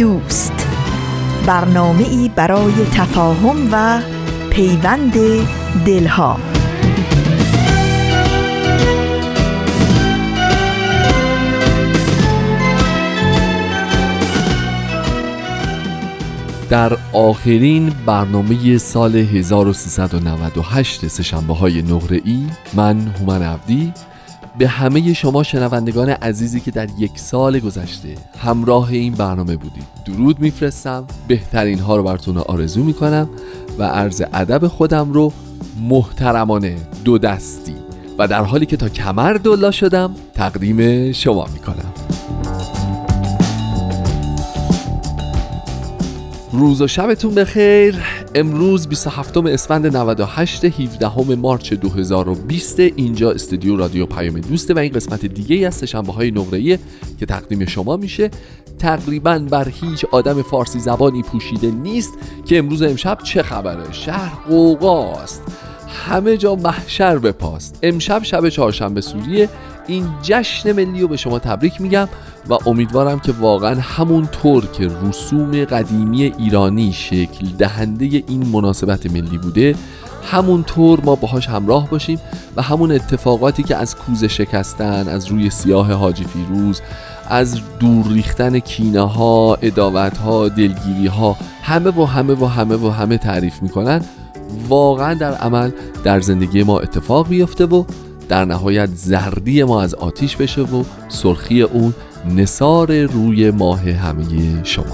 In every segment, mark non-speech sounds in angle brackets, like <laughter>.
دوست. برنامه ای برای تفاهم و پیوند دلها. در آخرین برنامه سال 1398 سشنبه های نقره ای من هومن عبدی به همه شما شنوندگان عزیزی که در یک سال گذشته همراه این برنامه بودید. درود میفرستم. بهترین ها رو براتون آرزو می‌کنم و عرض ادب خودم رو محترمانه دو دستی و در حالی که تا کمر دلا شدم تقدیم شما می‌کنم. روز و شبتون بخیر. امروز 27 اسفند 98 17 مارچ 2020 اینجا استودیو رادیو پیام دوسته و این قسمت دیگه از سشنبه های نقره که تقدیم شما میشه. تقریبا بر هیچ آدم فارسی زبانی پوشیده نیست که امروز امشب چه خبره شهر قوقاست همه جا محشر بپاست امشب شب چهارشنبه سوریه. این جشن ملی رو به شما تبریک میگم و امیدوارم که واقعا همون طور که رسوم قدیمی ایرانی شکل دهنده این مناسبت ملی بوده همونطور ما باهاش همراه باشیم و همون اتفاقاتی که از کوزه شکستن از روی سیاه حاجی فیروز از دور ریختن کینه ها اداوت ها دلگیری ها همه و همه و همه و همه تعریف می‌کنن واقعا در عمل در زندگی ما اتفاق بیفته و در نهایت زردی ما از آتیش بشه و سرخی اون نصار روی ماه همه شما.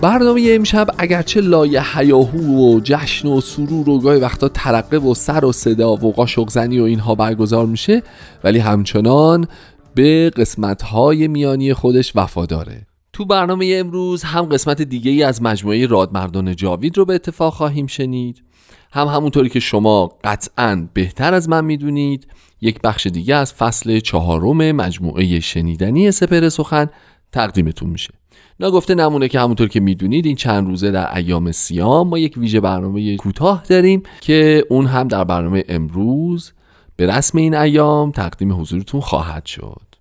برنامه امشب اگرچه لایه حیاهو و جشن و سرور و گاهی وقتا ترقه و سر و صدا و قاشق زنی و اینها برگزار میشه ولی همچنان به قسمتهای میانی خودش وفاداره. تو برنامه امروز هم قسمت دیگه ای از مجموعه رادمردان جاوید رو به اتفاق خواهیم شنید. هم همونطوری که شما قطعا بهتر از من می‌دونید یک بخش دیگه از فصل چهارم مجموعه شنیدنی سپر سخن تقدیمتون میشه. نگفته نمونه که همونطور که می‌دونید این چند روزه در ایام سیام ما یک ویژه برنامه کوتاه داریم که اون هم در برنامه امروز به رسم این ایام تقدیم حضورتون خواهد شد.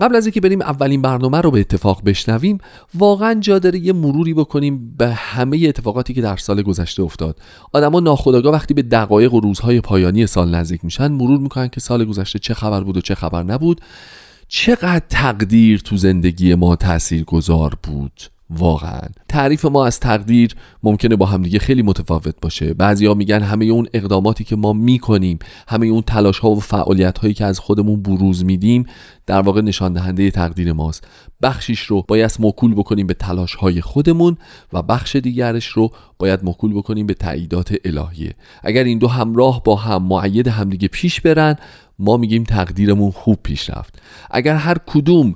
قبل از اینکه بریم اولین برنامه رو به اتفاق بشنویم واقعا جا داره یه مروری بکنیم به همه اتفاقاتی که در سال گذشته افتاد. آدما ناخودآگاه وقتی به دقایق و روزهای پایانی سال نزدیک میشن مرور می‌کنن که سال گذشته چه خبر بود و چه خبر نبود. چقدر تقدیر تو زندگی ما تأثیر گذار بود. واقعا. تعریف ما از تقدیر ممکنه با همدیگه خیلی متفاوت باشه. بعضیا میگن همه اون اقداماتی که ما می‌کنیم همه اون تلاش ها و فعالیت هایی که از خودمون بروز میدیم در واقع نشان دهنده تقدیر ماست. بخشیش رو باید مکول بکنیم به تلاش های خودمون و بخش دیگرش رو باید مکول بکنیم به تاییدات الهیه اگر این دو همراه با هم معید همدیگه پیش برن ما میگیم تقدیرمون خوب پیش رفت اگر هر کدوم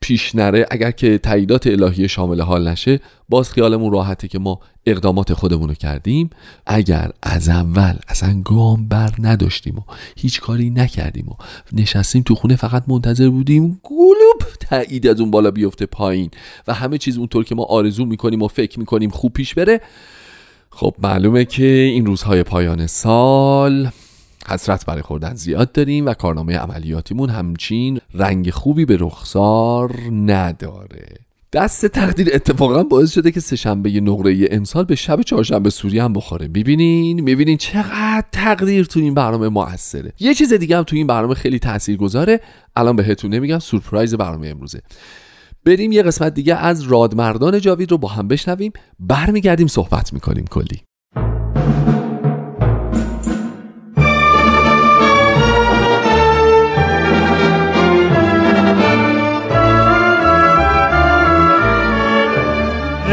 پیش نره اگر که تاییدات الهی شامل حال نشه باز خیالمون راحته که ما اقدامات خودمون رو کردیم. اگر از اول اصلا گام بر نداشتیم و هیچ کاری نکردیم و نشستیم تو خونه فقط منتظر بودیم گلوب تایید از اون بالا بیفته پایین و همه چیز اونطور که ما آرزو می‌کنیم و فکر می‌کنیم خوب پیش بره. خب معلومه که این روزهای پایان سال حسرت برای خوردن زیاد داریم و کارنامه عملیاتیمون همچین رنگ خوبی به رخسار نداره. دست تقدیر اتفاقا باعث شده که سهشنبه نقره امسال به شب چهارشنبه سوری هم بخوره. ببینین می‌بینین چقدر تقدیر تو این برنامه موثره. یه چیز دیگه هم تو این برنامه خیلی تاثیر گذاره الان بهتون نمیگم سورپرایز برنامه امروزه. بریم یه قسمت دیگه از رادمردان جاوید رو با هم بشنویم. برمیگردیم صحبت می‌کنیم کلی.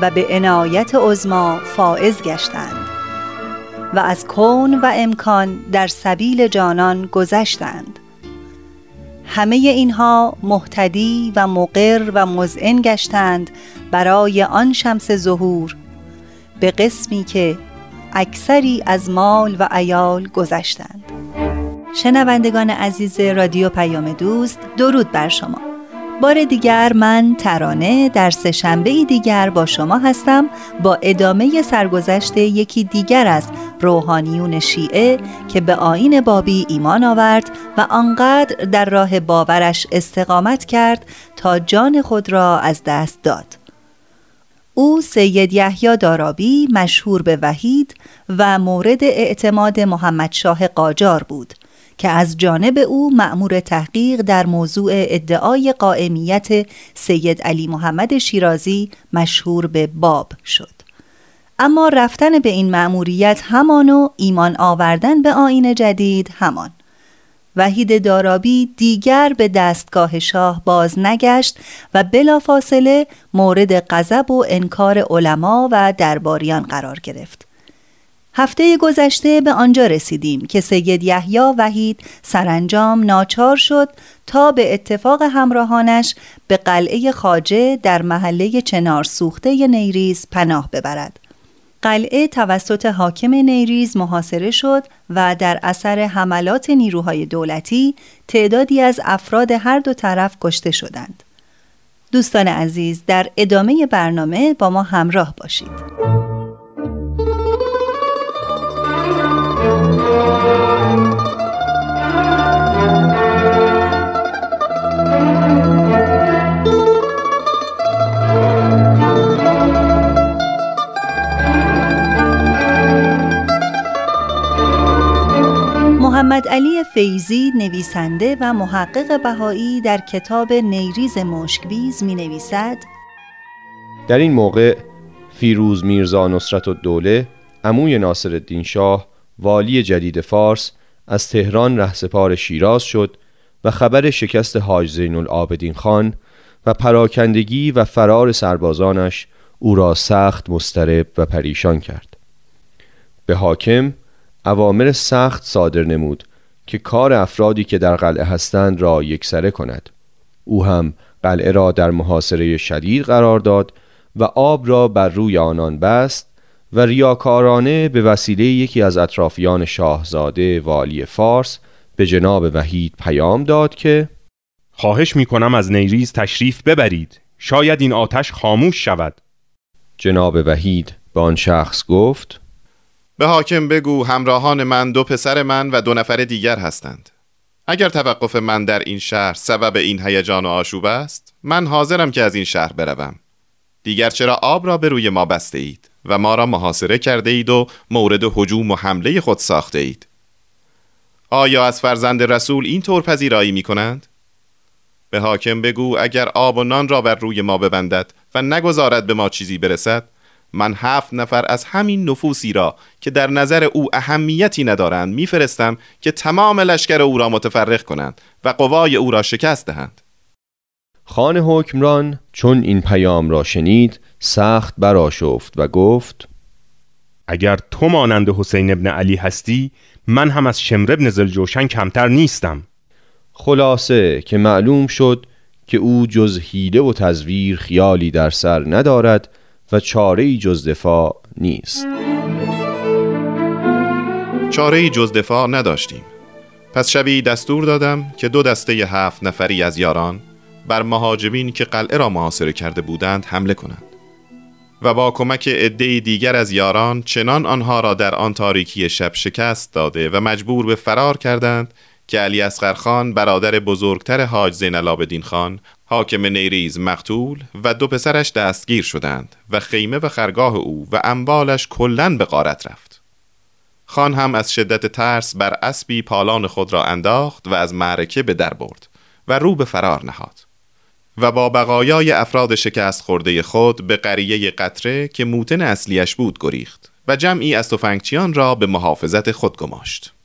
و به عنایت عزما فائز گشتند و از کون و امکان در سبیل جانان گذشتند. همه اینها محتدی و مقر و مزعن گشتند برای آن شمس ظهور به قسمی که اکثری از مال و ایال گذشتند. شنوندگان عزیز رادیو پیام دوست درود بر شما. بار دیگر من ترانه در سه شنبه دیگر با شما هستم با ادامه سرگذشت یکی دیگر از روحانیون شیعه که به آین بابی ایمان آورد و آنقدر در راه باورش استقامت کرد تا جان خود را از دست داد. او سید یحیی دارابی مشهور به وحید و مورد اعتماد محمد شاه قاجار بود. که از جانب او مأمور تحقیق در موضوع ادعای قائمیت سید علی محمد شیرازی مشهور به باب شد. اما رفتن به این مأموریت همان و ایمان آوردن به آین جدید همان. وحید دارابی دیگر به دستگاه شاه باز نگشت و بلافاصله مورد غضب و انکار علما و درباریان قرار گرفت. هفته گذشته به آنجا رسیدیم که سید یحیی وحید سرانجام ناچار شد تا به اتفاق همراهانش به قلعه خاجه در محله چنار سوخته نیریز پناه ببرد. قلعه توسط حاکم نیریز محاصره شد و در اثر حملات نیروهای دولتی تعدادی از افراد هر دو طرف کشته شدند. دوستان عزیز در ادامه برنامه با ما همراه باشید. علی فیزی نویسنده و محقق بهایی در کتاب نیریز مشکبیز می نویسد در این موقع فیروز میرزا نصرت الدوله عموی ناصر الدین شاه والی جدید فارس از تهران رهسپار شیراز شد و خبر شکست حاج زین العابدین خان و پراکندگی و فرار سربازانش او را سخت مسترب و پریشان کرد. به حاکم اوامر سخت صادر نمود که کار افرادی که در قلعه هستند را یکسره کند. او هم قلعه را در محاصره شدید قرار داد و آب را بر روی آنان بست و ریاکارانه به وسیله یکی از اطرافیان شاهزاده والی فارس به جناب وحید پیام داد که خواهش می کنم از نیریز تشریف ببرید. شاید این آتش خاموش شود. جناب وحید به آن شخص گفت به حاکم بگو همراهان من دو پسر من و دو نفر دیگر هستند. اگر توقف من در این شهر سبب این هیجان و آشوب است من حاضرم که از این شهر بروم. دیگر چرا آب را به روی ما بسته اید و ما را محاصره کرده اید و مورد حجوم و حمله خود ساخته اید آیا از فرزند رسول این طور پذیرایی می کنند؟ به حاکم بگو اگر آب و نان را بر روی ما ببندد و نگذارد به ما چیزی برسد من هفت نفر از همین نفوسی را که در نظر او اهمیتی ندارند میفرستم که تمام لشکر او را متفرق کنند و قوای او را شکست دهند. خان حکمران چون این پیام را شنید سخت براشفت و گفت اگر تو مانند حسین ابن علی هستی من هم از شمر ابن زلجوشن کمتر نیستم. خلاصه که معلوم شد که او جز حیله و تزویر خیالی در سر ندارد و چاره جز دفاع نیست. چاره جز دفاع نداشتیم. پس شبی دستور دادم که دو دسته هفت نفری از یاران بر مهاجمین که قلعه را محاصره کرده بودند حمله کنند و با کمک عده دیگر از یاران چنان آنها را در آن تاریکی شب شکست داده و مجبور به فرار کردند که علی اصغر خان برادر بزرگتر حاج زین العابدین خان حاکم نیریز مقتول و دو پسرش دستگیر شدند و خیمه و خرگاه او و اموالش کلا به غارت رفت خان هم از شدت ترس بر اسبی پالان خود را انداخت و از معرکه به در برد و رو به فرار نهاد و با بقایای افراد شکست خورده خود به قریه قطره که موتن اصلیش بود گریخت و جمعی از تفنگچیان را به محافظت خود گماشت.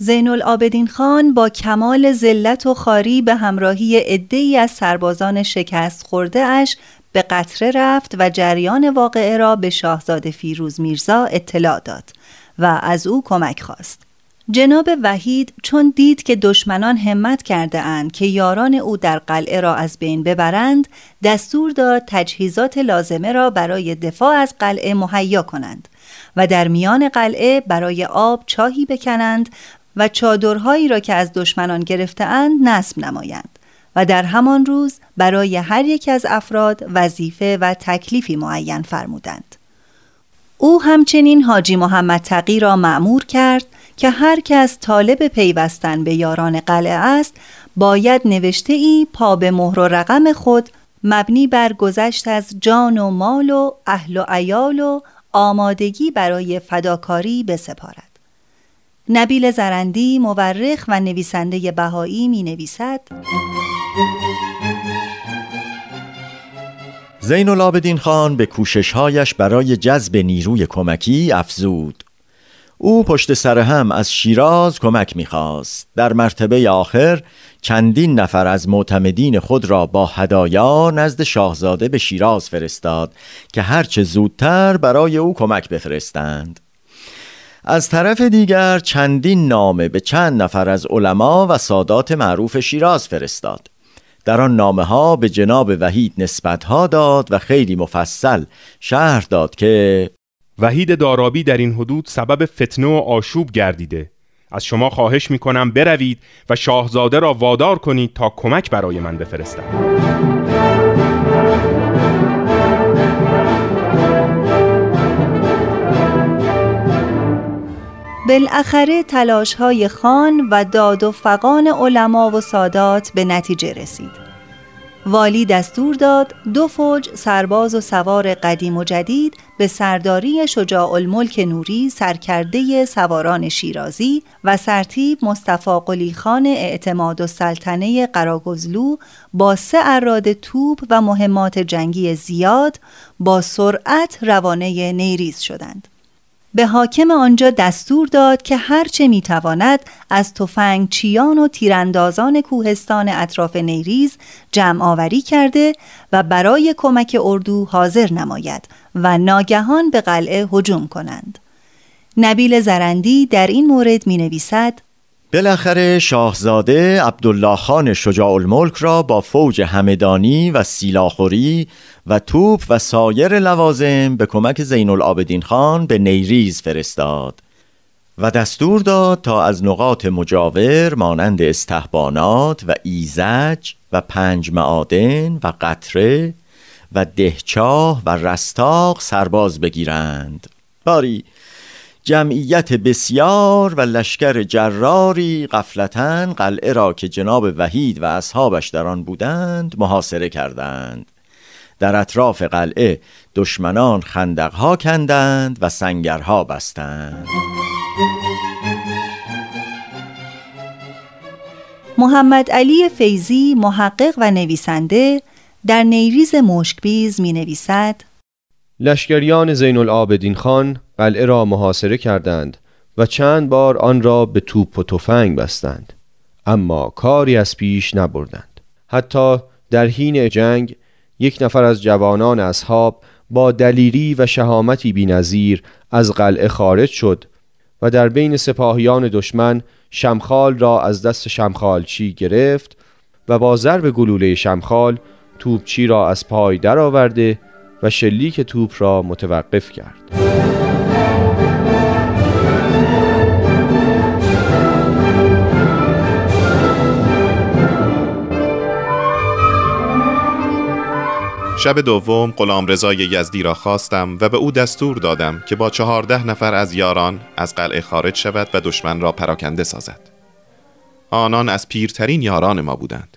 زین العابدین خان با کمال ذلت و خاری به همراهی عده‌ای از سربازان شکست خورده اش به قطره رفت و جریان واقعه را به شاهزاده فیروز میرزا اطلاع داد و از او کمک خواست. جناب وحید چون دید که دشمنان همت کرده اند که یاران او در قلعه را از بین ببرند دستور داد تجهیزات لازمه را برای دفاع از قلعه مهیا کنند و در میان قلعه برای آب چاهی بکنند و چادرهایی را که از دشمنان گرفتهاند نصب نمایند و در همان روز برای هر یک از افراد وظیفه و تکلیفی معین فرمودند. او همچنین حاجی محمد تقی را معمور کرد که هر کس طالب پیوستن به یاران قلعه است باید نوشته ای پا به مهر و رقم خود مبنی بر گذشت از جان و مال و اهل و ایال و آمادگی برای فداکاری بسپارد. نبیل زرندی مورخ و نویسنده بهایی می نویسد. زین العابدین خان به کوششهایش برای جذب نیروی کمکی افزود. او پشت سر هم از شیراز کمک می‌خواست. در مرتبه آخر چندین نفر از معتمدین خود را با هدایا نزد شاهزاده به شیراز فرستاد که هرچه زودتر برای او کمک بفرستند. از طرف دیگر چندین نامه به چند نفر از علما و سادات معروف شیراز فرستاد. در آن نامه ها به جناب وحید نسبت ها داد و خیلی مفصل شهر داد که وحید دارابی در این حدود سبب فتنه و آشوب گردیده. از شما خواهش می کنم بروید و شاهزاده را وادار کنید تا کمک برای من بفرستد. بالاخره تلاش های خان و داد و فقان علما و سادات به نتیجه رسید والی دستور داد دو فوج سرباز و سوار قدیم و جدید به سرداری شجاع الملک نوری سرکرده سواران شیرازی و سرتیب مصطفی قلی خان اعتماد و سلطنه قراگزلو با سه اراد توپ و مهمات جنگی زیاد با سرعت روانه نیریز شدند. به حاکم آنجا دستور داد که هرچه می‌تواند از تفنگ چیان و تیراندازان کوهستان اطراف نیریز جمع آوری کرده و برای کمک اردو حاضر نماید و ناگهان به قلعه هجوم کنند. نبیل زرندی در این مورد می نویسد بالاخره شاهزاده عبدالله خان شجاع الملک را با فوج همدانی و سیلاخوری و توپ و سایر لوازم به کمک زین العابدین خان به نیریز فرستاد و دستور داد تا از نقاط مجاور مانند استحبانات و ایزج و پنج معادن و قطره و دهچاه و رستاق سرباز بگیرند. باری جمعیت بسیار و لشکر جراری قفلتا قلعه را که جناب وحید و اصحابش در آن بودند محاصره کردند. در اطراف قلعه دشمنان خندقها کندند و سنگرها بستند. محمد علی فیزی محقق و نویسنده در نیریز مشکبیز می نویسد لشکریان زین العابدین خان قلعه را محاصره کردند و چند بار آن را به توپ و تفنگ بستند اما کاری از پیش نبردند حتی در حین جنگ یک نفر از جوانان اصحاب با دلیری و شهامتی بینظیر از قلعه خارج شد و در بین سپاهیان دشمن شمخال را از دست شمخالچی گرفت و با ضرب گلوله شمخال توپچی را از پای درآورده و شلیک توپ را متوقف کرد. شب دوم غلام رضای یزدی را خواستم و به او دستور دادم که با چهارده نفر از یاران از قلعه خارج شود و دشمن را پراکنده سازد. آنان از پیرترین یاران ما بودند.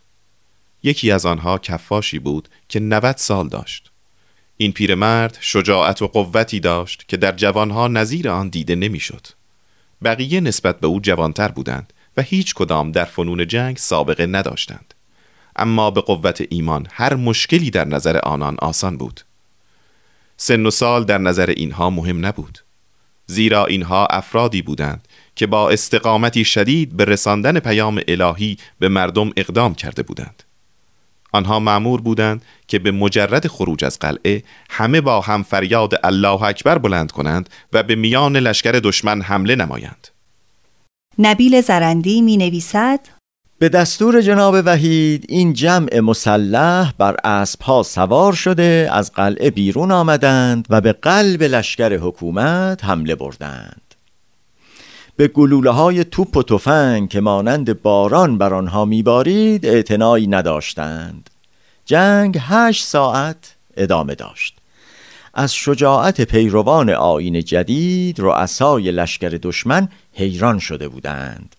یکی از آنها کفاشی بود که 90 سال داشت. این پیرمرد شجاعت و قوتی داشت که در جوانها نظیر آن دیده نمی‌شد. بقیه نسبت به او جوانتر بودند و هیچ کدام در فنون جنگ سابقه نداشتند. اما به قوت ایمان هر مشکلی در نظر آنان آسان بود. سن و سال در نظر اینها مهم نبود. زیرا اینها افرادی بودند که با استقامتی شدید به رساندن پیام الهی به مردم اقدام کرده بودند. آنها معمور بودند که به مجرد خروج از قلعه همه با هم فریاد الله اکبر بلند کنند و به میان لشکر دشمن حمله نمایند. نبیل زرندی می نویسد به دستور جناب وحید این جمع مسلح بر اسبها سوار شده از قلعه بیرون آمدند و به قلب لشکر حکومت حمله بردند. به گلوله های توپ و تفنگ که مانند باران بر آنها میبارید اعتنایی نداشتند. جنگ هشت ساعت ادامه داشت. از شجاعت پیروان آین جدید رؤسای لشکر دشمن حیران شده بودند.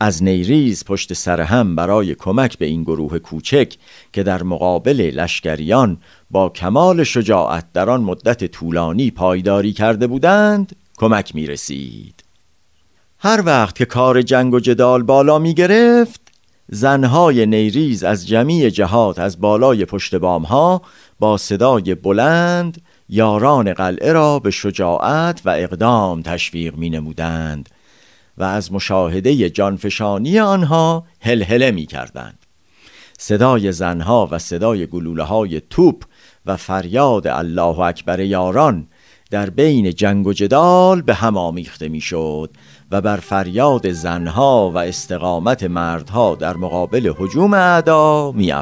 از نیریز پشت سر هم برای کمک به این گروه کوچک که در مقابل لشکریان با کمال شجاعت در آن مدت طولانی پایداری کرده بودند کمک می رسید. هر وقت که کار جنگ و جدال بالا می گرفت زنهای نیریز از جمیع جهات از بالای پشت بامها با صدای بلند یاران قلعه را به شجاعت و اقدام تشویق می نمودند و از مشاهده جانفشانی آنها هلهله می کردند. صدای زنها و صدای گلوله های توپ و فریاد الله اکبر یاران در بین جنگ و جدال به هم آمیخته می شد و بر فریاد زنها و استقامت مردها در مقابل حجوم اعدا می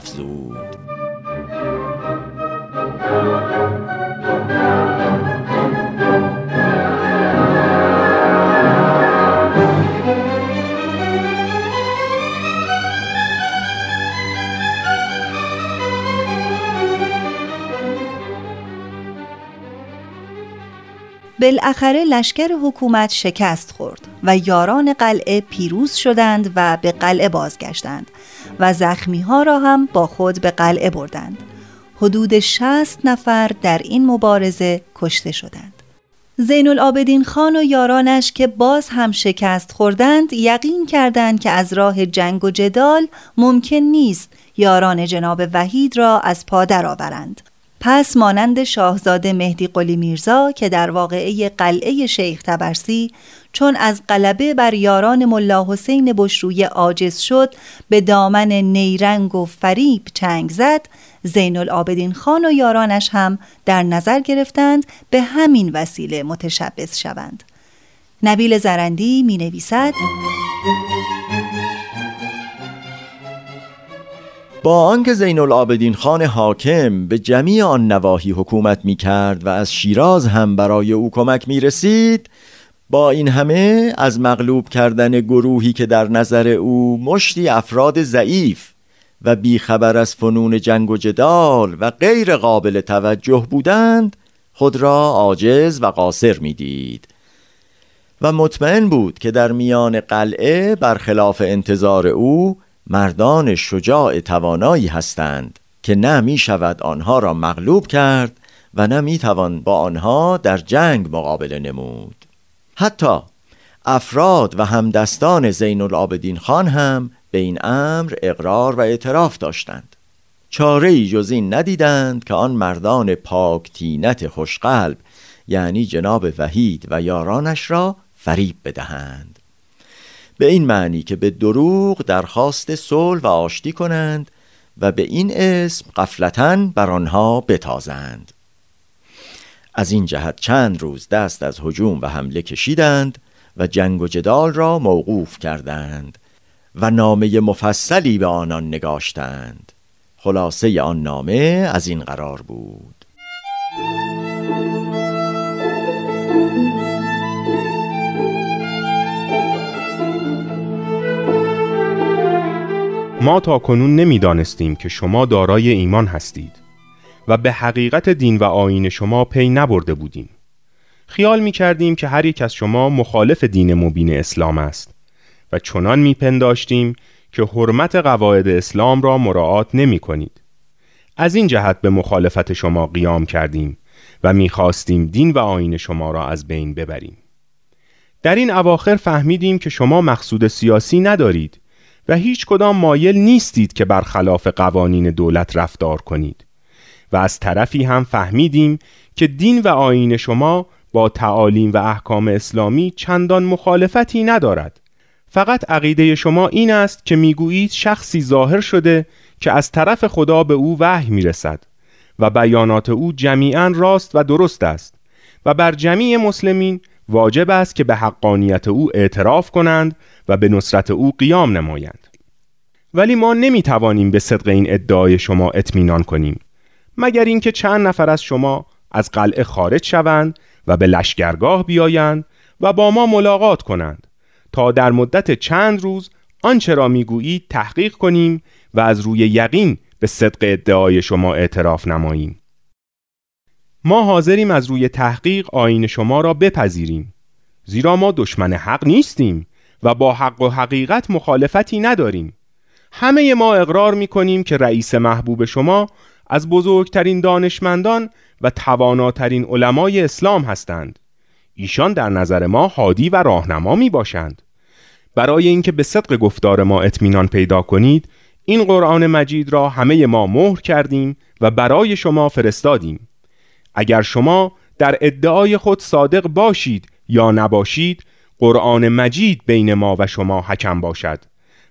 بالاخره لشکر حکومت شکست خورد و یاران قلعه پیروز شدند و به قلعه بازگشتند و زخمی ها را هم با خود به قلعه بردند. حدود 60 نفر در این مبارزه کشته شدند. زین العابدین خان و یارانش که باز هم شکست خوردند یقین کردند که از راه جنگ و جدال ممکن نیست یاران جناب وحید را از پا درآورند. پس مانند شاهزاده مهدی قلی میرزا که در واقعه قلعه شیخ تبرسی چون از غلبه بر یاران ملا حسین بشروی عاجز شد به دامن نیرنگ و فریب چنگ زد زین العابدین خان و یارانش هم در نظر گرفتند به همین وسیله متشبث شوند. نبیل زرندی می نویسد با آنکه زین العابدین خان حاکم به جمیع آن نواحی حکومت می کرد و از شیراز هم برای او کمک می رسید با این همه از مغلوب کردن گروهی که در نظر او مشتی افراد ضعیف و بیخبر از فنون جنگ و جدال و غیر قابل توجه بودند خود را عاجز و قاصر می‌دید. و مطمئن بود که در میان قلعه برخلاف انتظار او مردان شجاع توانایی هستند که نه می شود آنها را مغلوب کرد و نه می توان با آنها در جنگ مقابله نمود. حتی افراد و همدستان زین العابدین خان هم به این امر اقرار و اعتراف داشتند. چاره ای جز این ندیدند که آن مردان پاک تینت خوشقلب یعنی جناب وحید و یارانش را فریب بدهند. به این معنی که به دروغ درخواست صلح و آشتی کنند و به این اسم قفلتا بر آنها بتازند. از این جهت چند روز دست از هجوم و حمله کشیدند و جنگ و جدال را موقوف کردند و نامه مفصلی به آنان نگاشتند. خلاصه آن نامه از این قرار بود. ما تا کنون نمی‌دانستیم که شما دارای ایمان هستید و به حقیقت دین و آین شما پی نبرده بودیم خیال می کردیم که هر یک از شما مخالف دین مبین اسلام است و چنان می پنداشتیم که حرمت قواعد اسلام را مراعات نمی کنید. از این جهت به مخالفت شما قیام کردیم و می خواستیم دین و آین شما را از بین ببریم. در این اواخر فهمیدیم که شما مقصود سیاسی ندارید و هیچ کدام مایل نیستید که برخلاف قوانین دولت رفتار کنید. و از طرفی هم فهمیدیم که دین و آیین شما با تعالیم و احکام اسلامی چندان مخالفتی ندارد. فقط عقیده شما این است که می‌گویید شخصی ظاهر شده که از طرف خدا به او وحی می‌رسد و بیانات او جمیعا راست و درست است و بر جمیع مسلمین واجب است که به حقانیت او اعتراف کنند و به نصرت او قیام نمایند. ولی ما نمی توانیم به صدق این ادعای شما اطمینان کنیم مگر اینکه چند نفر از شما از قلعه خارج شوند و به لشکرگاه بیایند و با ما ملاقات کنند تا در مدت چند روز آنچه را می‌گویید تحقیق کنیم و از روی یقین به صدق ادعای شما اعتراف نماییم. ما حاضریم از روی تحقیق آین شما را بپذیریم. زیرا ما دشمن حق نیستیم و با حق و حقیقت مخالفتی نداریم. همه ما اقرار می کنیم که رئیس محبوب شما از بزرگترین دانشمندان و تواناترین علمای اسلام هستند. ایشان در نظر ما هادی و راهنما می باشند برای اینکه به صدق گفتار ما اطمینان پیدا کنید این قرآن مجید را همه ما مهر کردیم و برای شما فرستادیم. اگر شما در ادعای خود صادق باشید یا نباشید قرآن مجید بین ما و شما حکم باشد.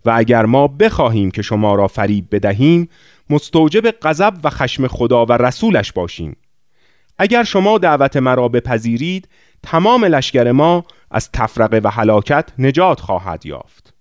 و اگر ما بخواهیم که شما را فریب بدهیم مستوجب غضب و خشم خدا و رسولش باشیم. اگر شما دعوت مرا بپذیرید تمام لشکر ما از تفرقه و هلاکت نجات خواهد یافت.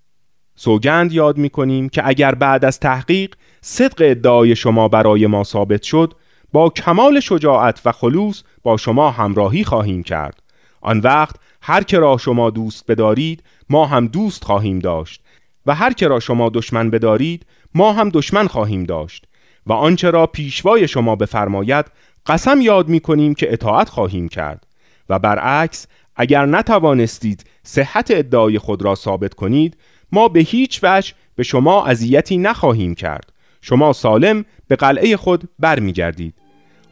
سوگند یاد می کنیم که اگر بعد از تحقیق صدق ادعای شما برای ما ثابت شد با کمال شجاعت و خلوص با شما همراهی خواهیم کرد. آن وقت هر که را شما دوست بدارید ما هم دوست خواهیم داشت. و هر که را شما دشمن بدارید ما هم دشمن خواهیم داشت. و آنچه را پیشوای شما بفرماید قسم یاد می کنیم که اطاعت خواهیم کرد. و برعکس اگر نتوانستید صحت ادعای خود را ثابت کنید ما به هیچ وجه به شما اذیتی نخواهیم کرد. شما سالم به قلعه خود برمیگردید.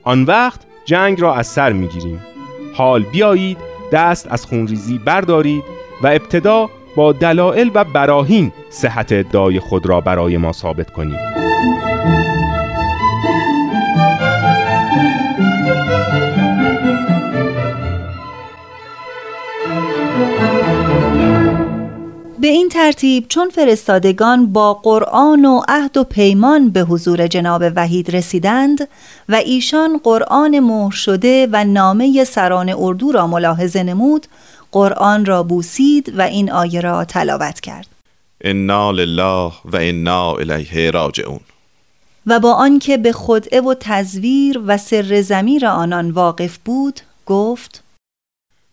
آن وقت جنگ را از سر می‌گیریم. حال بیایید دست از خونریزی بردارید و ابتدا با دلایل و براهین صحت ادعای خود را برای ما ثابت کنید. به این ترتیب چون فرستادگان با قرآن و عهد و پیمان به حضور جناب وحید رسیدند و ایشان قرآن مهر شده و نامه سران اردو را ملاحظه نمود قرآن را بوسید و این آیه را تلاوت کرد. انا لله و انا الیه راجعون. و با آنکه به خدعه و تزویر و سر زمیر آنان واقف بود گفت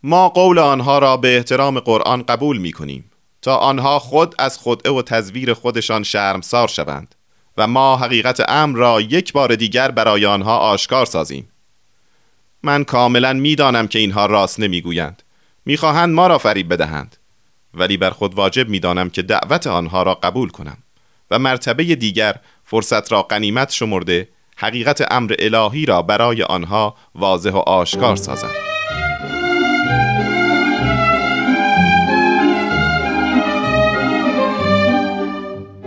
ما قول آنها را به احترام قرآن قبول می کنیم تا آنها خود از خدعه و تزویر خودشان شرمسار شوند و ما حقیقت امر را یک بار دیگر برای آنها آشکار سازیم. من کاملا می‌دانم که اینها راست نمی‌گویند. می‌خواهند ما را فریب بدهند. ولی بر خود واجب می‌دانم که دعوت آنها را قبول کنم و مرتبه دیگر فرصت را قنیمت شمرده حقیقت امر الهی را برای آنها واضح و آشکار سازم.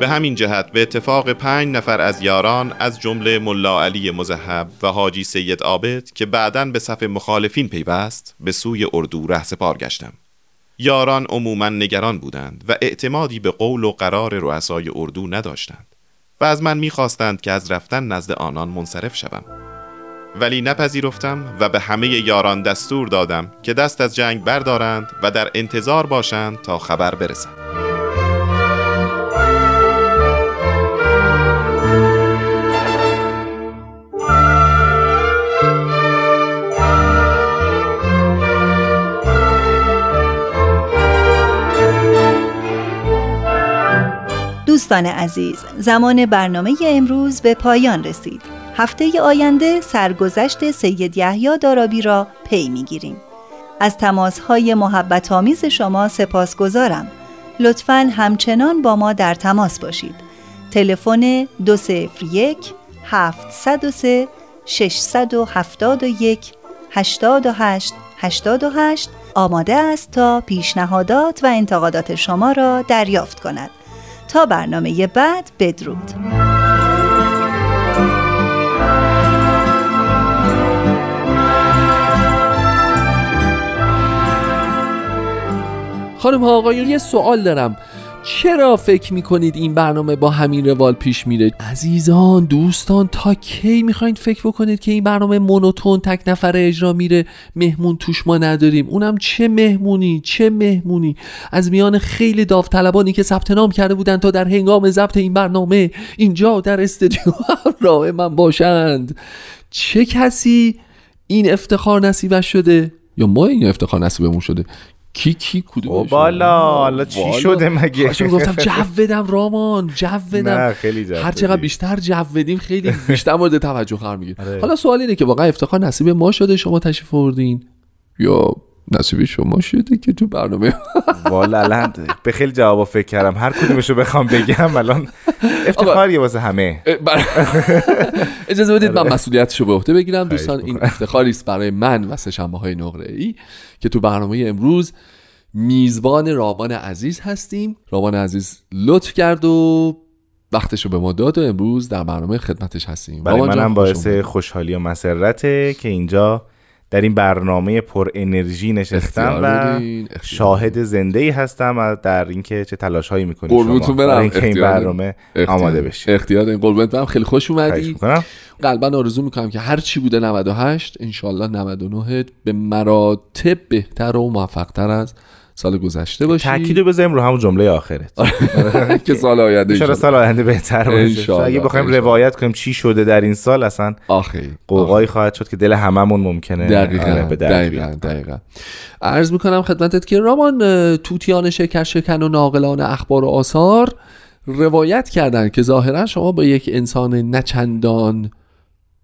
به همین جهت به اتفاق پنج نفر از یاران از جمله ملا علی مزهب و حاجی سید عابد که بعدا به صف مخالفین پیوست به سوی اردو رهسپار گشتم. یاران عموما نگران بودند و اعتمادی به قول و قرار رؤسای اردو نداشتند و از من می‌خواستند که از رفتن نزد آنان منصرف شوم. ولی نپذیرفتم و به همه یاران دستور دادم که دست از جنگ بردارند و در انتظار باشند تا خبر برسد. دوستان عزیز زمان برنامه امروز به پایان رسید. هفته آینده سرگذشت سید یحیی دارابی را پی می‌گیریم. از تماسهای محبت آمیز شما سپاسگزارم. لطفا همچنان با ما در تماس باشید. تلفن 201 703 671 828 828 آماده است تا پیشنهادات و انتقادات شما را دریافت کند. تا برنامه بعد بدرود. خانم ها آقایون یه سوال دارم. چرا فکر می‌کنید این برنامه با همین روال پیش میره؟ عزیزان دوستان تا کی می‌خواین فکر بکنید که این برنامه مونوتون تک نفره اجرا میره؟ مهمون توش ما نداریم. اونم چه مهمونی؟ چه مهمونی؟ از میان خیلی داوطلبانی که ثبت نام کرده بودن تا در هنگام ضبط این برنامه اینجا در استودیو راه من باشند. چه کسی این افتخار نصیبش شده؟ یا ما این افتخار نصیبمون شده؟ کی کی کدوم او بالا حالا چی شده مگه؟ خواهشم گفتم <laughs> جو بدم رامان جو بدم نه خیلی جو هر چقدر. بیشتر جو بدیم خیلی <laughs> بیشتر مورد توجه قرار می‌گیره آره. حالا سوال اینه که واقعا افتخار نصیب ما شده شما تشریف آوردین؟ یا نصیب شما شده که تو برنامه والا الان به خیلی جوابا فکر کردم. هر کدومشو بخوام بگم الان افتخاریه واسه همه. بر- <laughs> اجازه بدید آره. من مسئولیتشو به عهده بگیرم. دوستان این. افتخاری است برای من و سه‌شنبه های نقره ای که تو برنامه امروز میزبان رامان عزیز هستیم. رامان عزیز لطف کرد و وقتشو به ما داد و امروز در برنامه خدمتش هستیم. برای منم باعث. خوشحالی و مسرته که اینجا در این برنامه پر انرژی نشستم و شاهد زنده ای هستم در اینکه چه تلاش هایی می‌کنید شما قربونتون برم. برای اینکه این. برنامه اختیار آماده. بشه اختیار دارین. قربونت برم خیلی خوش اومدی قلبا آرزو می‌کنم که هر چی بوده 98 انشالله 99 به مراتب بهتر و موفقتر از سال گذشته باشی تاکید رو بذاریم رو همون جمله آخرت <laughs> که سال آینده انشالله. سال آینده بهتر باشه. اگه بخوایم. روایت کنیم چی شده در این سال اصلا آخه قوقایی خواهد شد که دل هممون ممکنه دقیقا آره، به دقیقا. دقیقا عرض می‌کنم خدمتت که رامان توتیان شکر شکن و ناقلان اخبار و آثار روایت کردن که ظاهرا شما با یک انسان نچندان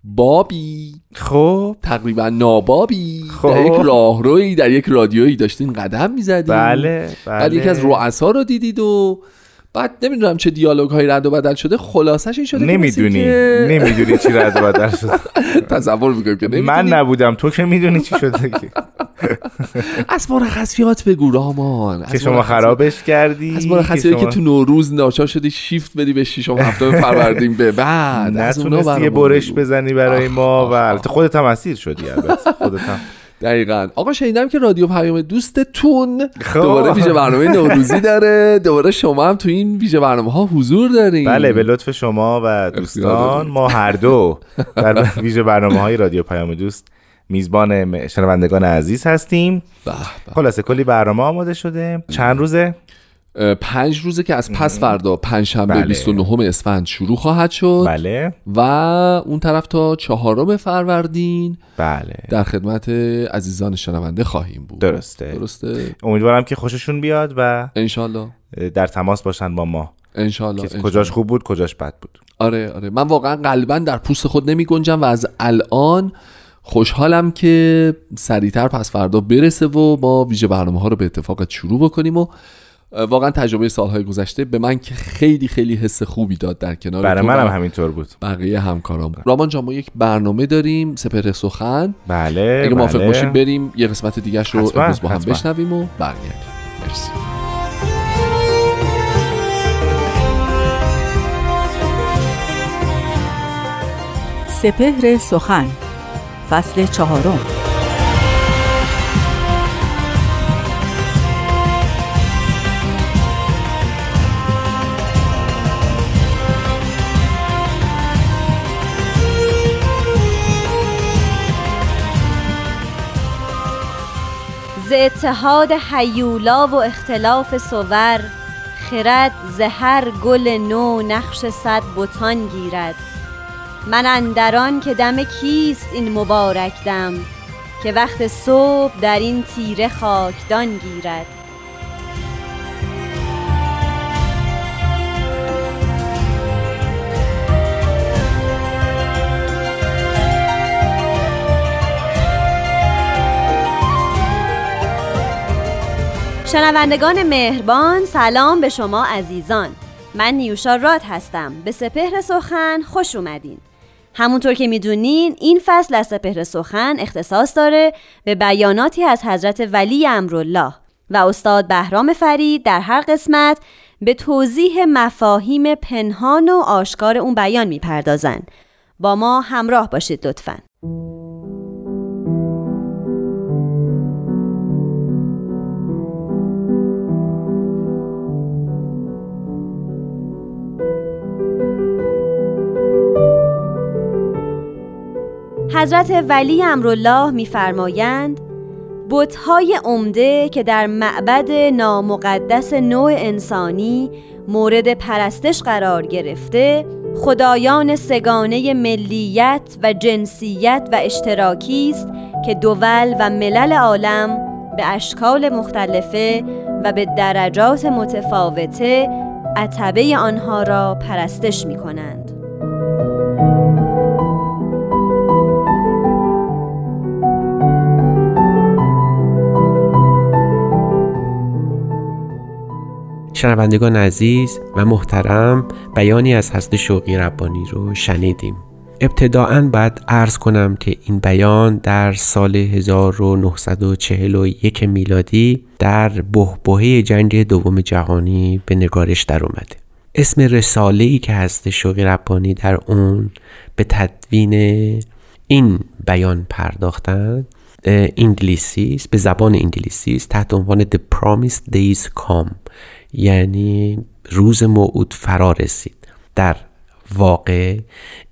بابی. خب. تقریبا نابابی. خب. در یک راهروی در یک رادیویی داشتین قدم می‌زدین. بله بعد بله. یکی از رؤسا رو دیدید و بعد نمی‌دونم چه دیالوگ های رد و بدل شده خلاصش این شده نمی‌دونی که- نمی‌دونی چی رد و بدل شد <laughs> تصور می‌کنم که من نبودم تو که می‌دونی چی شده که. <laughs> از مرخصیات بگو رامان. که شما خرابش کردی از مرخصیاتی که تو نوروز ناچار شدی شیفت بدی به ششم هفتم فروردین به بعد. نتونستی یه برش. بزنی برای ما و. البته خودت هم اسیر شدی البته. خودت هم <laughs> دقیقا. آقا شنیدم که رادیو پیام دوستتون خب. دوباره ویژه برنامه نوروزی داره. دوباره شما هم تو این ویژه برنامه ها حضور دارین. بله به لطف شما و دوستان. ما هر دو در ویژه برنامه های رادیو پیام دوست میزبان شنوندگان عزیز هستیم. خلاصه کلی برنامه آماده شده. چند روزه؟ پنج روزه که از پس فردا پنجشنبه بله. 29 اسفند شروع خواهد شد بله. و اون طرف تا چهارم فروردین بله. در خدمت عزیزان شنونده خواهیم بود. درسته. درسته. امیدوارم که خوششون بیاد و انشالله. در تماس باشن با ما. انشالله. کجاش خوب بود کجاش بد بود. آره آره. من واقعا قلبا در پوست خود نمی گنجم و از الان خوشحالم که سریعتر پس فردا برسه و ما ویژه برنامه ها رو به اتفاق شروع بکنیم و واقعا تجربه سالهای گذشته به من که خیلی خیلی حس خوبی داد در کنار برای منم همینطور بود. بقیه همکارام. رامان جان ما یک برنامه داریم سپر سخن. بله اگه موافق بله. باشیم بریم یه قسمت دیگه رو حتما، امروز با هم حتما. بشنویم و برگردیم. مرسی. سپهر سخن فصل چهارم. ز اتحاد حیولا و اختلاف صور خرد ز هر گل نو نقش صد بتان گیرد. من اندران که دم کیست این مبارک دم که وقت صبح در این تیره خاکدان گیرد. شنوندگان مهربان سلام به شما عزیزان من نیوشا راد هستم به سپهر سخن خوش اومدین همونطور که می‌دونین این فصل از سپهر سخن اختصاص داره به بیاناتی از حضرت ولی امرالله و استاد بهرام فرید در هر قسمت به توضیح مفاهیم پنهان و آشکار اون بیان می‌پردازند. با ما همراه باشید لطفاً. حضرت ولی امرالله میفرمایند بتهای عمده که در معبد نامقدس نوع انسانی مورد پرستش قرار گرفته خدایان سگانه ملیت و جنسیت و اشتراکی است که دول و ملل عالم به اشکال مختلفه و به درجات متفاوته عتبه آنها را پرستش می کنند. شنوندگان عزیز و محترم بیانی از حضرت شوقی ربانی رو شنیدیم. ابتداعا باید عرض کنم که این بیان در سال 1941 میلادی در بهبهه جنگ دوم جهانی به نگارش در اومده اسم رساله ای که هست شوقی ربانی در اون به تدوین این بیان پرداختند انگلیسی است به زبان انگلیسی تحت عنوان The Promised Days Come. یعنی روز موعود فرا رسید. در واقع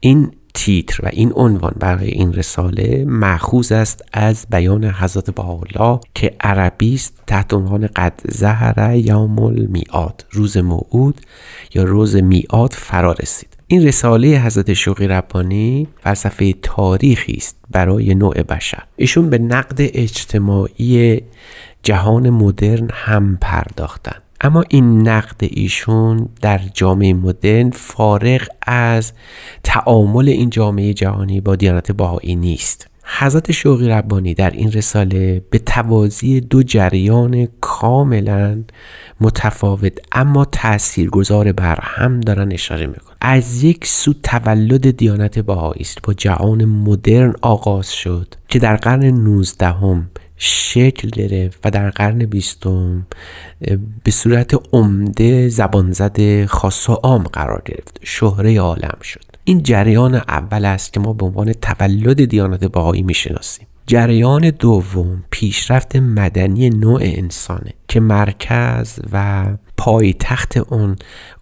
این تیتر و این عنوان برای این رساله معخوز است از بیان حضرت بهاءالله که عربی است تحت عنوان قد زهر یوم المیعاد روز موعود یا روز میعاد فرا رسید. این رساله حضرت شوقی ربانی فلسفه تاریخی است برای نوع بشر. ایشون به نقد اجتماعی جهان مدرن هم پرداختن. اما این نقد ایشون در جامعه مدرن فارغ از تعامل این جامعه جهانی با دیانت باهایی نیست. حضرت شوقی ربانی در این رساله به توازی دو جریان کاملا متفاوت اما تاثیرگذار بر هم دارن اشاره میکن از یک سو تولد دیانت باهایی است با جهان مدرن آغاز شد که در قرن 19 هم شکل گرفت و در قرن بیستم به صورت عمده زبان زده خاص و عام قرار گرفت. شهره عالم شد. این جریان اول است که ما به عنوان تولد دیانت بهایی می‌شناسیم. جریان دوم پیشرفت مدنی نوع انسانه که مرکز و پایتخت اون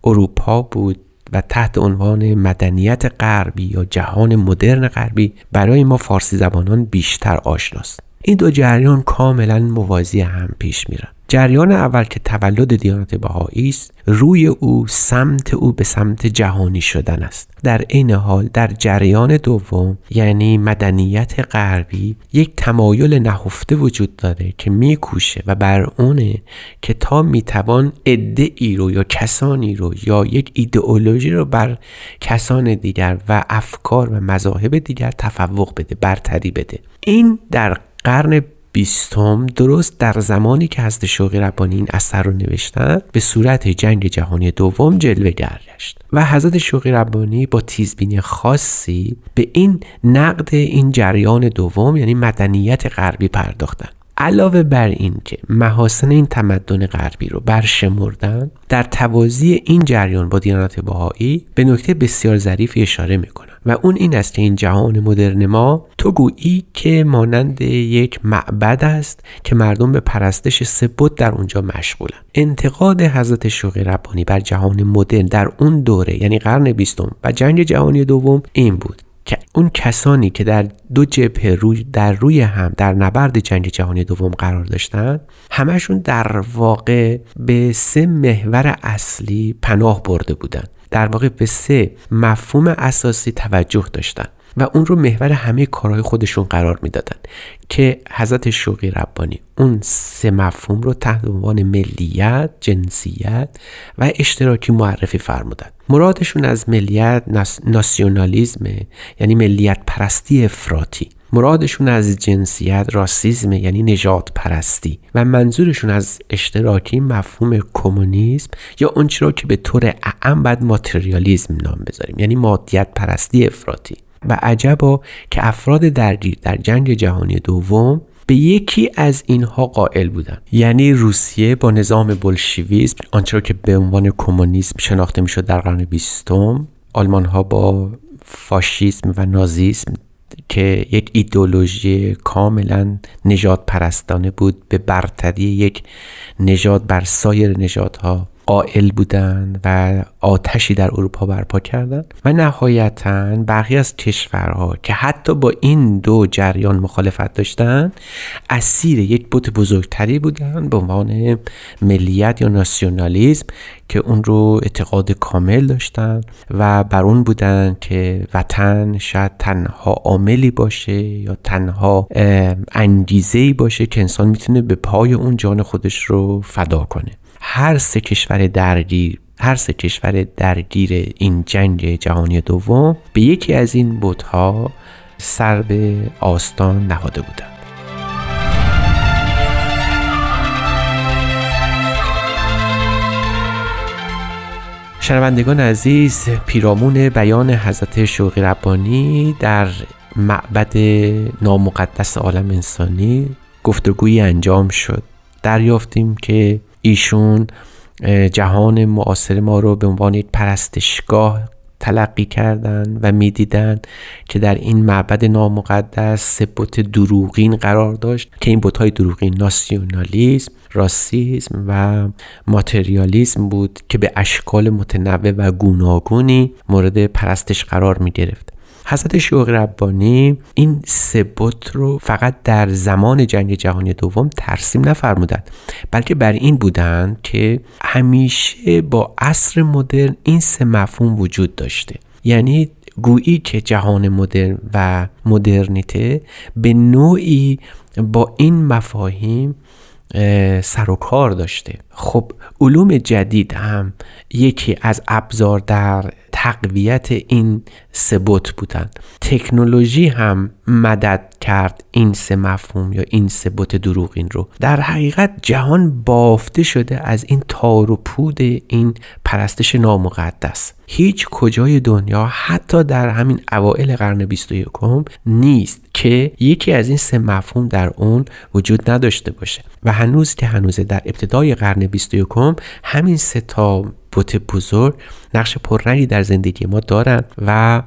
اروپا بود و تحت عنوان مدنیت غربی یا جهان مدرن غربی برای ما فارسی زبانان بیشتر آشناست. این دو جریان کاملا موازی هم پیش میرن. جریان اول که تولد دیانت بهایی است روی او سمت او به سمت جهانی شدن است. در این حال در جریان دوم یعنی مدنیت غربی یک تمایل نهفته وجود داره که میکوشه و بر اونه که تا می‌توان عده ای رو یا کسانی رو یا یک ایدئولوژی رو بر کسان دیگر و افکار و مذاهب دیگر تفوق بده برتری بده. این در قرن بیستم درست در زمانی که حضرت شوقی ربانی این اثر رو نوشتن به صورت جنگ جهانی دوم جلوه گشت و حضرت شوقی ربانی با تیزبینی خاصی به این نقد این جریان دوم یعنی مدنیت غربی پرداختن. علاوه بر این که محاسن این تمدن غربی رو برشمردن در توازی این جریان با دیانت بهایی به نکته بسیار ظریفی اشاره می‌کنن. و اون این است که این جهان مدرن ما تو گویی که مانند یک معبد است که مردم به پرستش سبت در اونجا مشغولن. انتقاد حضرت شوقی ربانی بر جهان مدرن در اون دوره یعنی قرن بیستم و جنگ جهانی دوم این بود. که اون کسانی که در دو جبهه روی در روی هم در نبرد جنگ جهانی دوم قرار داشتن همشون در واقع به سه محور اصلی پناه برده بودند در واقع به سه مفهوم اساسی توجه داشتن و اون رو محور همه کارهای خودشون قرار می‌دادن که حضرت شوقی ربانی اون سه مفهوم رو تحت عنوان ملیت، جنسیت و اشتراکی معرفی فرمودن. مرادشون از ملیت ناسیونالیزم یعنی ملیت پرستی افراطی. مرادشون از جنسیت راسیزم یعنی نجات پرستی و منظورشون از اشتراکی مفهوم کمونیسم یا اونچه را که به طور اعم بعد ماتریالیزم نام بذاریم یعنی مادیت پرستی افراطی. و عجبا که افراد درگیر در جنگ جهانی دوم به یکی از اینها قائل بودن. یعنی روسیه با نظام بلشویسم آنچه که به عنوان کمونیسم شناخته می‌شد در قرن بیستم آلمان ها با فاشیسم و نازیسم که یک ایدولوژی کاملا نجات پرستانه بود به برتری یک نژاد بر سایر نژادها قائل بودند و آتشی در اروپا برپا کردند و نهایتا برخی از کشورها که حتی با این دو جریان مخالفت داشتند اسیر یک بت بزرگتری بودند به عنوان ملیت یا ناسیونالیسم که اون رو اعتقاد کامل داشتن و بر اون بودن که وطن شاید تنها عاملی باشه یا تنها انگیزه باشه که انسان می‌تونه به پای اون جان خودش رو فدا کنه. هر سه کشور درگیر هر سه کشور درگیر این جنگ جهانی دوم به یکی از این بودها سر به آستان نهاده بودند. شنوندگان عزیز پیرامون بیان حضرت شوقی ربانی در معبد نامقدس عالم انسانی گفتگویی انجام شد. دریافتیم که ایشون جهان معاصر ما رو به عنوان یک پرستشگاه تلقی کردند و می‌دیدند که در این معبد نامقدس سه بت دروغین قرار داشت که این های دروغین ناسیونالیسم راسیسم و ماتریالیسم بود که به اشکال متنوع و گوناگونی مورد پرستش قرار می گرفت حضرت شوق ربانی این سه رو فقط در زمان جنگ جهانی دوم ترسیم نفرمودند بلکه بر این بودند که همیشه با عصر مدرن این سه مفهوم وجود داشته. یعنی گویی که جهان مدرن و مدرنیته به نوعی با این مفاهیم سر و کار داشته. خب علوم جدید هم یکی از ابزار در تقویت این سبوت بودند تکنولوژی هم مدد کرد این سه مفهوم یا این بت دروغین رو. در حقیقت جهان بافته شده از این تار و پود این پرستش نامقدس. هیچ کجای دنیا حتی در همین اوائل قرن 21 نیست که یکی از این سه مفهوم در اون وجود نداشته باشه. و هنوز که هنوزه در ابتدای قرن 21 همین سه تا بت بزرگ نقش پررنگی در زندگی ما دارند و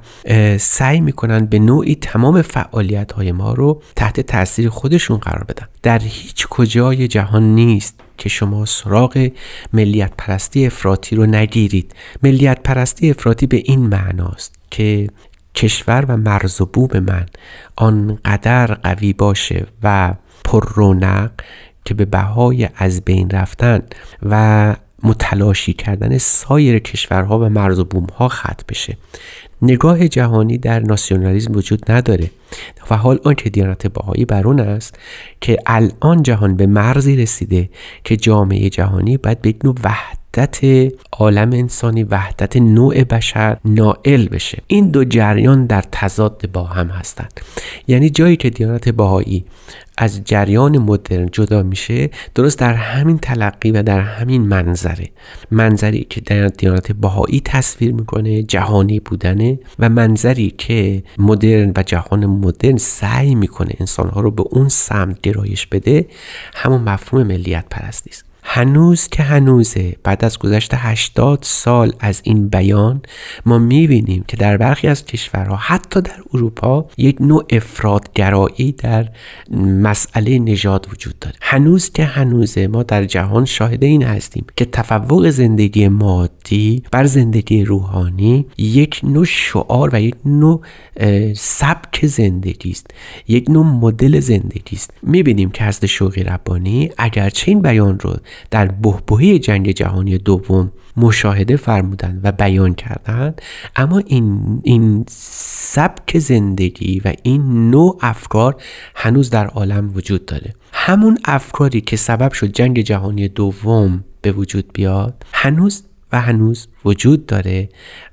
سعی می‌کنن به نوعی تمام فعالیت های ما رو تحت تاثیر خودشون قرار بدن. در هیچ کجای جهان نیست که شما سراغ ملیت پرستی افراطی رو نگیرید. ملیت پرستی افراطی به این معناست که کشور و مرز و بوب من آنقدر قوی باشه و پر رونق که به بهای از بین رفتن و متلاشی کردن سایر کشورها و مرز و بومها ختم بشه. نگاه جهانی در ناسیونالیزم وجود نداره و حال آنچه دیانت بهایی بر اون است که الان جهان به مرزی رسیده که جامعه جهانی باید به نوع وحدت عالم انسانی وحدت نوع بشر نائل بشه. این دو جریان در تضاد با هم هستند. یعنی جایی که دیانت بهایی از جریان مدرن جدا میشه درست در همین تلقی و در همین منظره. منظری که در دیانت بهایی تصویر می‌کنه جهانی بودنه و منظری که مدرن و جهان مدرن سعی می‌کنه انسانها رو به اون سمت گرایش بده همون مفهوم ملیت پرستی هنوز که هنوزه بعد از گذشت 80 سال از این بیان ما می‌بینیم که در برخی از کشورها حتی در اروپا یک نوع افرادگرایی در مسئله نژاد وجود داره. هنوز که هنوزه ما در جهان شاهد این هستیم که تفوق زندگی مادی بر زندگی روحانی یک نوع شعار و یک نوع سبک زندگی است یک نوع مدل زندگی است. می‌بینیم که حضرت شوقی ربانی اگرچه این بیان رو در بهبهه جنگ جهانی دوم مشاهده فرمودند و بیان کردند. اما این, این سبک زندگی و این نوع افکار هنوز در عالم وجود داره. همون افکاری که سبب شد جنگ جهانی دوم به وجود بیاد هنوز هنوز وجود داره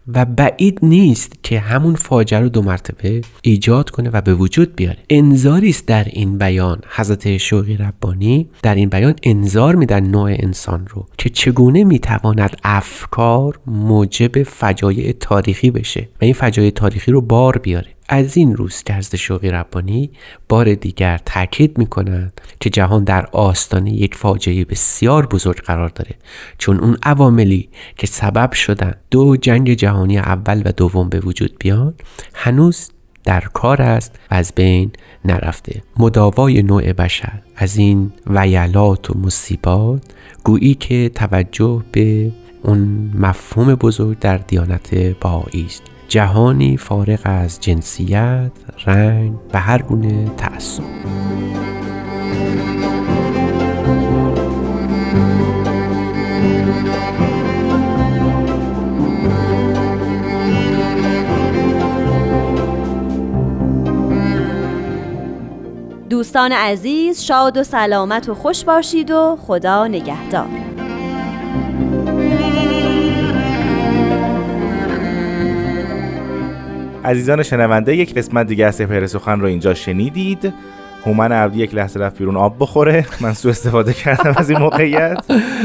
و بعید نیست که همون فاجعه رو دو مرتبه ایجاد کنه و به وجود بیاره. انذاری است در این بیان. حضرت شوقی ربانی در این بیان انذار میدن نوع انسان رو که چگونه می‌تواند افکار موجب فجایع تاریخی بشه و این فجایع تاریخی رو بار بیاره. از این روز که حضرت شوقی ربانی بار دیگر تاکید می‌کنند که جهان در آستانه یک فاجعه بسیار بزرگ قرار داره. چون اون عواملی که سبب شدن دو جنگ جهانی اول و دوم به وجود بیان هنوز در کار است و از بین نرفته. مداوای نوع بشر از این ویلات و مصیبات گویی که توجه به اون مفهوم بزرگ در دیانت بهایی است. جهانی فارغ از جنسیت، رنگ و هر گونه تعصب. دوستان عزیز شاد و سلامت و خوش باشید و خدا نگهدار. عزیزان شنونده یک قسمت دیگه از سپهر سخن رو اینجا شنیدید. هومن عبدی یک لحظه رفت بیرون آب بخوره. من سو استفاده کردم از این موقعیت.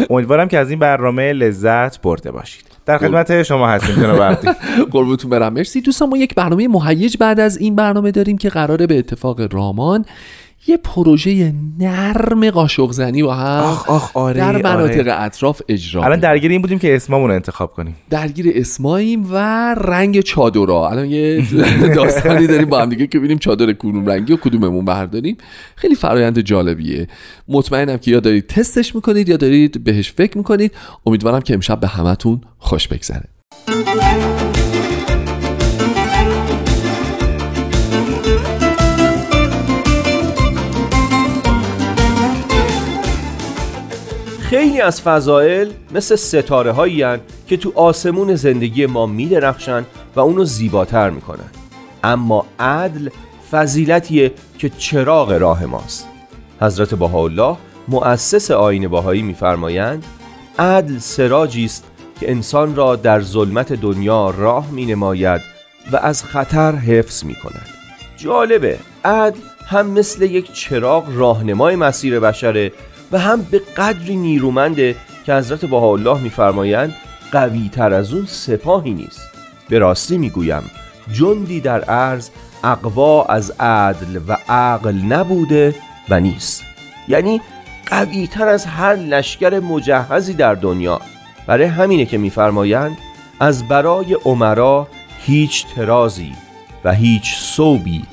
امیدوارم که از این برنامه لذت برده باشید. در خدمت شما هستیم جناب عبدی. <laughs> قربونتون برم. مرسی دوستان ما یک برنامه مهیج بعد از این برنامه داریم که قراره به اتفاق رامان یه پروژه نرم قاشق زنی با هم آخ آخ آره در مناطق آره. اطراف اجرا الان. درگیر این بودیم که اسممون رو انتخاب کنیم. درگیر اسماییم و رنگ چادرها. الان یه <laughs> داستانی داریم با هم دیگه که ببینیم چادر کدوم رنگی و کدوممون برداریم. خیلی فرایند جالبیه. مطمئنم که یا دارید تستش می‌کنید یا دارید بهش فکر می‌کنید. امیدوارم که امشب به همتون خوش بگذره. خیلی از فضائل مثل ستاره هایی که تو آسمون زندگی ما می درخشن و اونو زیباتر می‌کنن اما عدل فضیلتیه که چراغ راه ماست. حضرت بهاءالله مؤسس آین باهایی میفرمایند عدل سراجی است که انسان را در ظلمت دنیا راه می نماید و از خطر حفظ می کند جالبه عدل هم مثل یک چراغ راهنمای مسیر بشره و هم به قدری نیرومنده که حضرت بهاءالله میفرمایند قوی تر از اون سپاهی نیست. به راستی می‌گویم جندی در عرض اقوا از عدل و عقل نبوده و نیست. یعنی قوی تر از هر لشکر مجهزی در دنیا. برای همینه که میفرمایند از برای عمرا هیچ ترازی و هیچ صوبی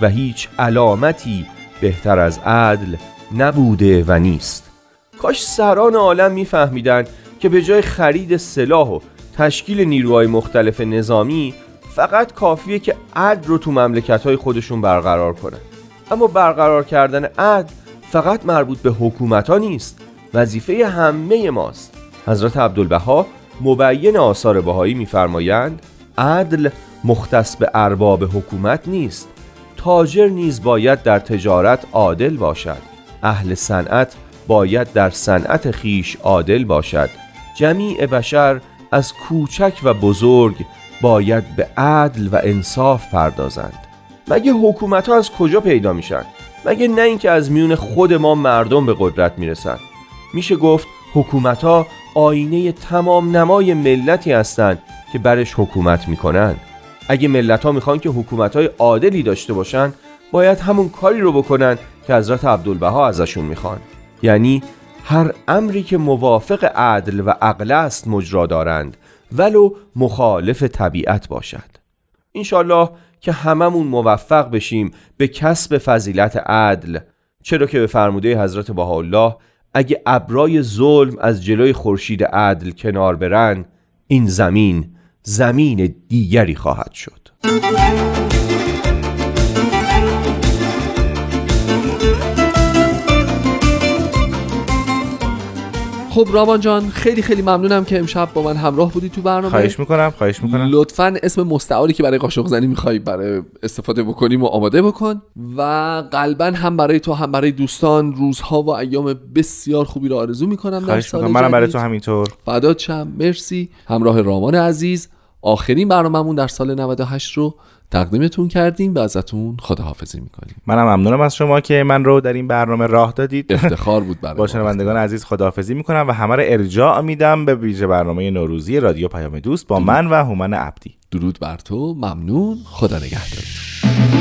و هیچ علامتی بهتر از عدل نبوده و نیست. کاش سران عالم میفهمیدند که به جای خرید سلاح و تشکیل نیروهای مختلف نظامی فقط کافیه که عدل رو تو مملکت خودشون برقرار کنن. اما برقرار کردن عدل فقط مربوط به حکومت ها نیست وظیفه همه ماست. حضرت عبدالبها مبین آثار بهایی میفرمایند عدل مختص به ارباب حکومت نیست تاجر نیز باید در تجارت عادل باشد. اهل صنعت باید در صنعت خیش عادل باشد. جمیع بشر از کوچک و بزرگ باید به عدل و انصاف پردازند. مگه حکومت ها از کجا پیدا میشن؟ مگه نه اینکه از میون خود ما مردم به قدرت می‌رسند میشه گفت حکومت ها آینه تمام نمای ملتی هستند که برش حکومت می‌کنند اگه ملت ها می‌خوان که حکومت های عادلی داشته باشن باید همون کاری رو بکنن که حضرت عبدالبها ازشون می‌خوان. یعنی هر امری که موافق عدل و عقل است مجرا دارند ولو مخالف طبیعت باشد. انشالله که هممون موفق بشیم به کسب فضیلت عدل. چرا که به فرموده حضرت بهاءالله اگه ابرای ظلم از جلوی خورشید عدل کنار برن این زمین زمین دیگری خواهد شد. خب رامان جان خیلی خیلی ممنونم که امشب با من همراه بودی تو برنامه. خواهش می‌کنم خواهش می‌کنم. لطفا اسم مستعاری که برای قاشق زنی می‌خوای برای استفاده بکنیم و آماده بکن و قلبا هم برای تو هم برای دوستان روزها و ایام بسیار خوبی رو آرزو می‌کنم در خواهش سال می‌کنم. منم برای. تو همینطور. فدات شم. مرسی. همراه رامان عزیز. آخرین برنامهمون در سال 98 رو تقدیمتون کردیم و ازتون خداحافظی می‌کنیم. منم ممنونم از شما که من رو در این برنامه راه دادید. افتخار بود برای <laughs> با شنوندگان عزیز خداحافظی می‌کنم و همه رو ارجاع میدم به ویژه برنامه نوروزی رادیو پیام دوست با من و هومن عبدی. درود بر تو. ممنون. خدا نگهدارتون.